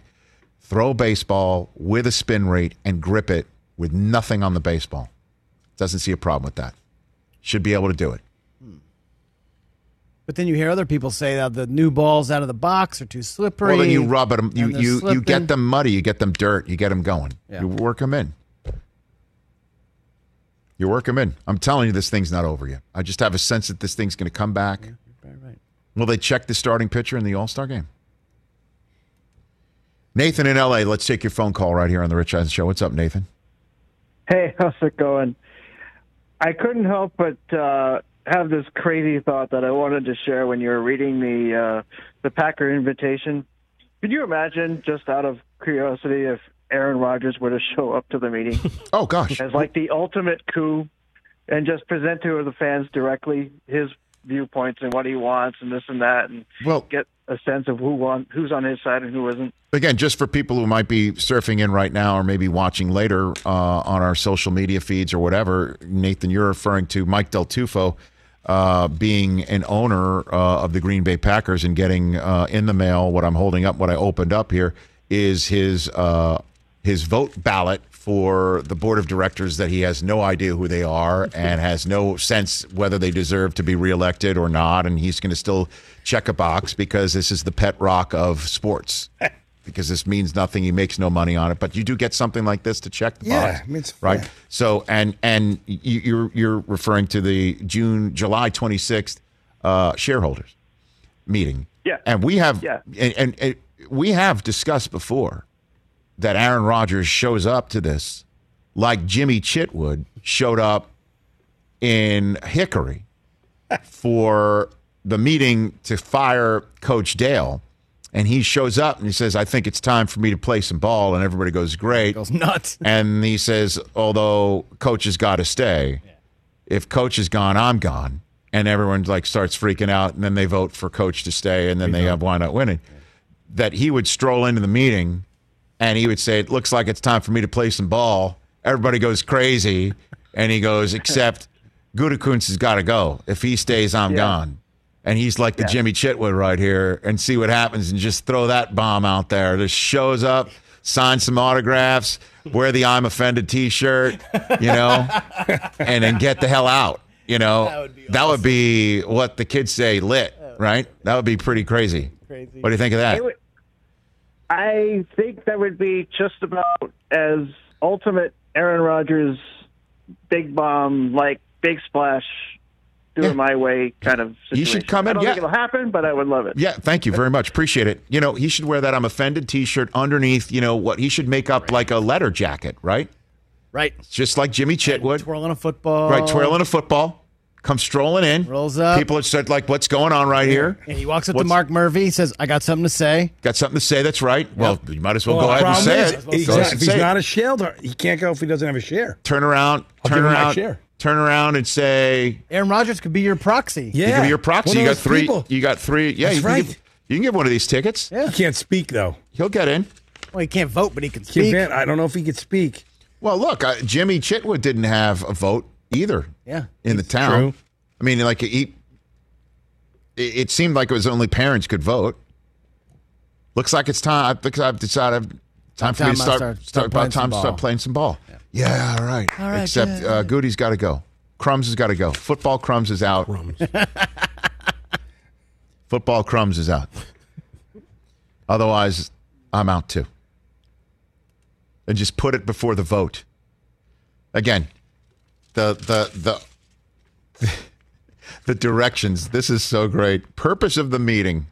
throw a baseball with a spin rate and grip it with nothing on the baseball. Doesn't see a problem with that. Should be able to do it. But then you hear other people say that the new balls out of the box are too slippery. Well, then you rub them. You you you get them muddy. You get them dirt. You get them going. Yeah. You work them in. You work them in. I'm telling you, this thing's not over yet. I just have a sense that this thing's going to come back. Right, right. Will they check the starting pitcher in the All Star game? Nathan in LA, let's take your phone call right here on the Rich Eisen Show. What's up, Nathan? Hey, how's it going? I couldn't help but uh, have this crazy thought that I wanted to share when you were reading the uh, the Packer invitation. Could you imagine, just out of curiosity, if Aaron Rodgers were to show up to the meeting Oh gosh, as like the ultimate coup and just present to the fans directly his viewpoints and what he wants and this and that, and Well- get a sense of who on who's on his side and who isn't. Again, just for people who might be surfing in right now or maybe watching later uh, on our social media feeds or whatever, Nathan, you're referring to Mike Del Tufo uh, being an owner uh, of the Green Bay Packers and getting uh, in the mail what I'm holding up, what I opened up here is his uh, his vote ballot for the board of directors that he has no idea who they are and has no sense whether they deserve to be reelected or not, and he's going to still check a box because this is the pet rock of sports. Because this means nothing, he makes no money on it. But you do get something like this to check the Yeah, box, I mean, it's right? fair. So, and and you, you're you're referring to the June July 26th uh, shareholders meeting. Yeah. And we have Yeah. and, and, and we have discussed before that Aaron Rodgers shows up to this like Jimmy Chitwood showed up in Hickory for the meeting to fire Coach Dale. And he shows up and he says, I think it's time for me to play some ball. And everybody goes, Great. Goes nuts. And he says, although coach has got to stay, if coach is gone, I'm gone. And everyone like starts freaking out, and then they vote for coach to stay, and then they have wind up winning. That he would stroll into the meeting, and he would say, "It looks like it's time for me to play some ball," everybody goes crazy, and he goes, except Gutekunst has got to go. If he stays, I'm gone. And he's like the Jimmy Chitwood right here, and see what happens, and just throw that bomb out there. Just shows up, signs some autographs, wear the "I'm offended" T-shirt, you know, and then get the hell out. You know, that would be, what the kids say, lit, oh. right? That would be pretty crazy. Crazy. What do you think of that? It would- I think that would be just about as ultimate Aaron Rodgers big bomb, like big splash, do it my way kind of situation. He should come in. I in, don't yeah. think it'll happen, but I would love it. Yeah, thank you very much. Appreciate it. You know, he should wear that I'm offended t-shirt underneath, you know, what he should make up like a letter jacket, right? Right. Just like Jimmy Chitwood. Twirling a football. Right, twirling a football. Come strolling in. Rolls up. People are start like, what's going on right here? And he walks up to Mark Murphy. He says, I got something to say. Got something to say? That's right. Well, you might as well Well, go ahead and problem say is, it. he's Go if he's it. not a shareholder, he can't go if he doesn't have a share. Turn around. I'll turn give him my around. share. Turn around and say, Aaron Rodgers could be your proxy. you can be your proxy. You got three. people. You got three. Yeah, That's you can right. Give, you can give one of these tickets. Yeah. He can't speak though. He'll get in. Well, he can't vote, but he can Can't speak. ban- I don't know if he could speak. Well, look, uh, Jimmy Chitwood didn't have a vote either. Yeah. in the town. True. I mean, like he, it, it seemed like it was only parents could vote. Looks like it's time. I think I've decided time for me to start. start- Start, start about playing time some to ball. start playing some ball. Yeah, all right. All right, Except yeah, uh, Goody's got to go. Crumbs has got to go. Football Crumbs is out. Football Crumbs is out. Otherwise, I'm out too. And just put it before the vote. Again, the the the the directions. This is so great. Purpose of the meeting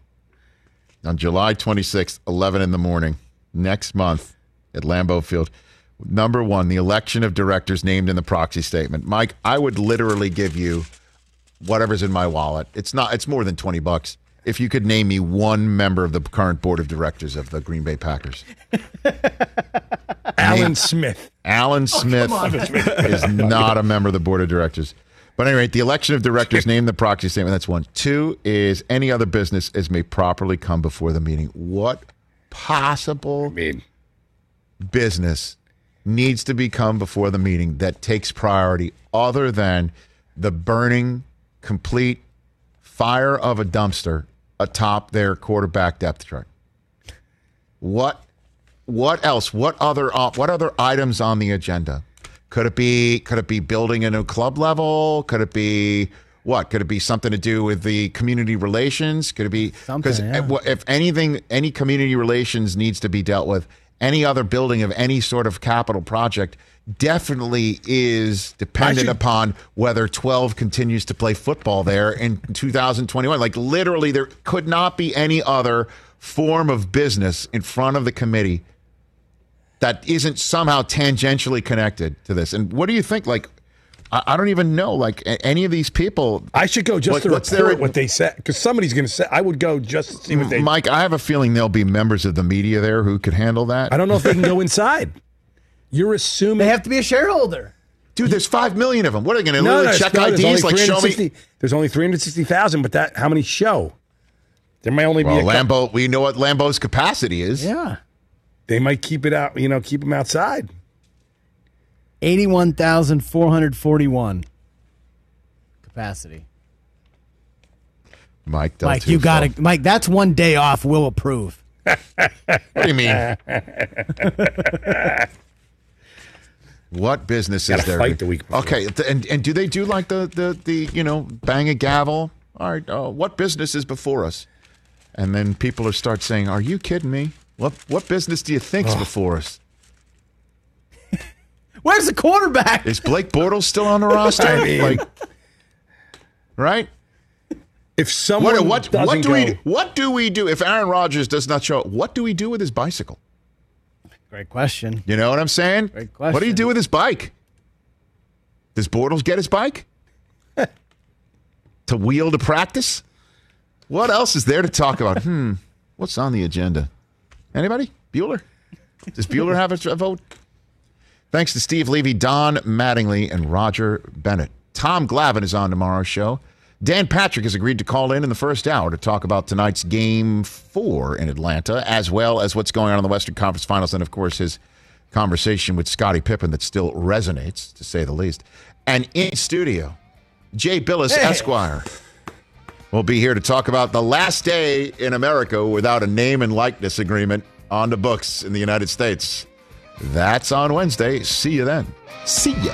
on July 26th, 11 in the morning, next month at Lambeau Field. Number one, the election of directors named in the proxy statement. Mike, I would literally give you whatever's in my wallet. It's not. It's more than 20 bucks. If you could name me one member of the current board of directors of the Green Bay Packers, Alan Name- Smith. Alan oh, Smith on. is not a member of the board of directors. But anyway, the election of directors name the proxy statement. That's one. Two is any other business as may properly come before the meeting. What possible business needs to become before the meeting that takes priority other than the burning, complete fire of a dumpster atop their quarterback depth chart? What what else? What other uh, what other items on the agenda? Could it be could it be building a new club level? Could it be what? Could it be something to do with the community relations? Could it be because yeah. if anything, any community relations needs to be dealt with. Any other building of any sort of capital project definitely is dependent should- upon whether 12 continues to play football there in 2021. Like literally, there could not be any other form of business in front of the committee that isn't somehow tangentially connected to this. And what do you think? Like, I, I don't even know. Like any of these people. I should go just What- to report their- what they said because somebody's going to say. I would go just to see what they. Mike, I have a feeling there'll be members of the media there who could handle that. I don't know if they can go inside. You're assuming They have to be a shareholder. Dude, there's five million of them. What are they going to no, literally no, check no, there's only IDs? Like, show me. There's only three hundred sixty thousand, but that how many show? There might only Well, be a couple- Lambeau. We know what Lambeau's capacity is. Yeah. They might keep it out. You know, keep them outside. 81,441 capacity. Mike, Del Mike, you got to, Mike, that's one day off we'll approve. What do you mean? What business is there? fight the week before. Okay, and and do they do like the the the you know bang a gavel? All right, uh, what business is before us? And then people will start saying, "Are you kidding me? What what business do you think's before us? Where's the quarterback? Is Blake Bortles still on the roster? I mean- like, right? If someone What what what do go, we what do we do if Aaron Rodgers does not show up? What do we do with his bicycle? Great question. You know what I'm saying? Great What do you do with his bike? Does Bortles get his bike to wheel to practice? What else is there to talk about? Hmm. What's on the agenda? Anybody? Bueller? Does Bueller have a, a vote? Thanks to Steve Levy, Don Mattingly, and Roger Bennett. Tom Glavine is on tomorrow's show. Dan Patrick has agreed to call in in the first hour to talk about tonight's game four in Atlanta, as well as what's going on in the Western Conference Finals, and of course his conversation with Scottie Pippen that still resonates, to say the least. And in studio, Jay Bilas, Hey. Esquire, will be here to talk about the last day in America without a name and likeness agreement on the books in the United States. That's on Wednesday. See you then. See ya.